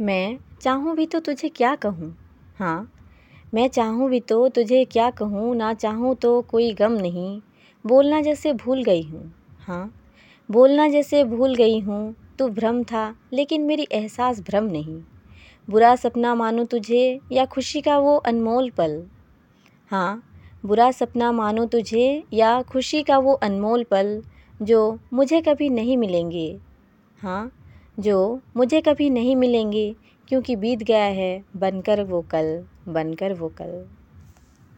मैं चाहूँ भी तो तुझे क्या कहूँ? हाँ मैं चाहूँ भी तो तुझे क्या कहूँ? ना चाहूँ तो कोई गम नहीं। बोलना जैसे भूल गई हूँ। हाँ बोलना जैसे भूल गई हूँ। तू भ्रम था, लेकिन मेरी एहसास भ्रम नहीं। बुरा सपना मानूँ तुझे, या खुशी का वो अनमोल पल? हाँ बुरा सपना मानो तुझे, या खुशी का वो अनमोल पल, जो मुझे कभी नहीं मिलेंगे? हाँ जो मुझे कभी नहीं मिलेंगे, क्योंकि बीत गया है, बनकर वो कल, बनकर वो कल।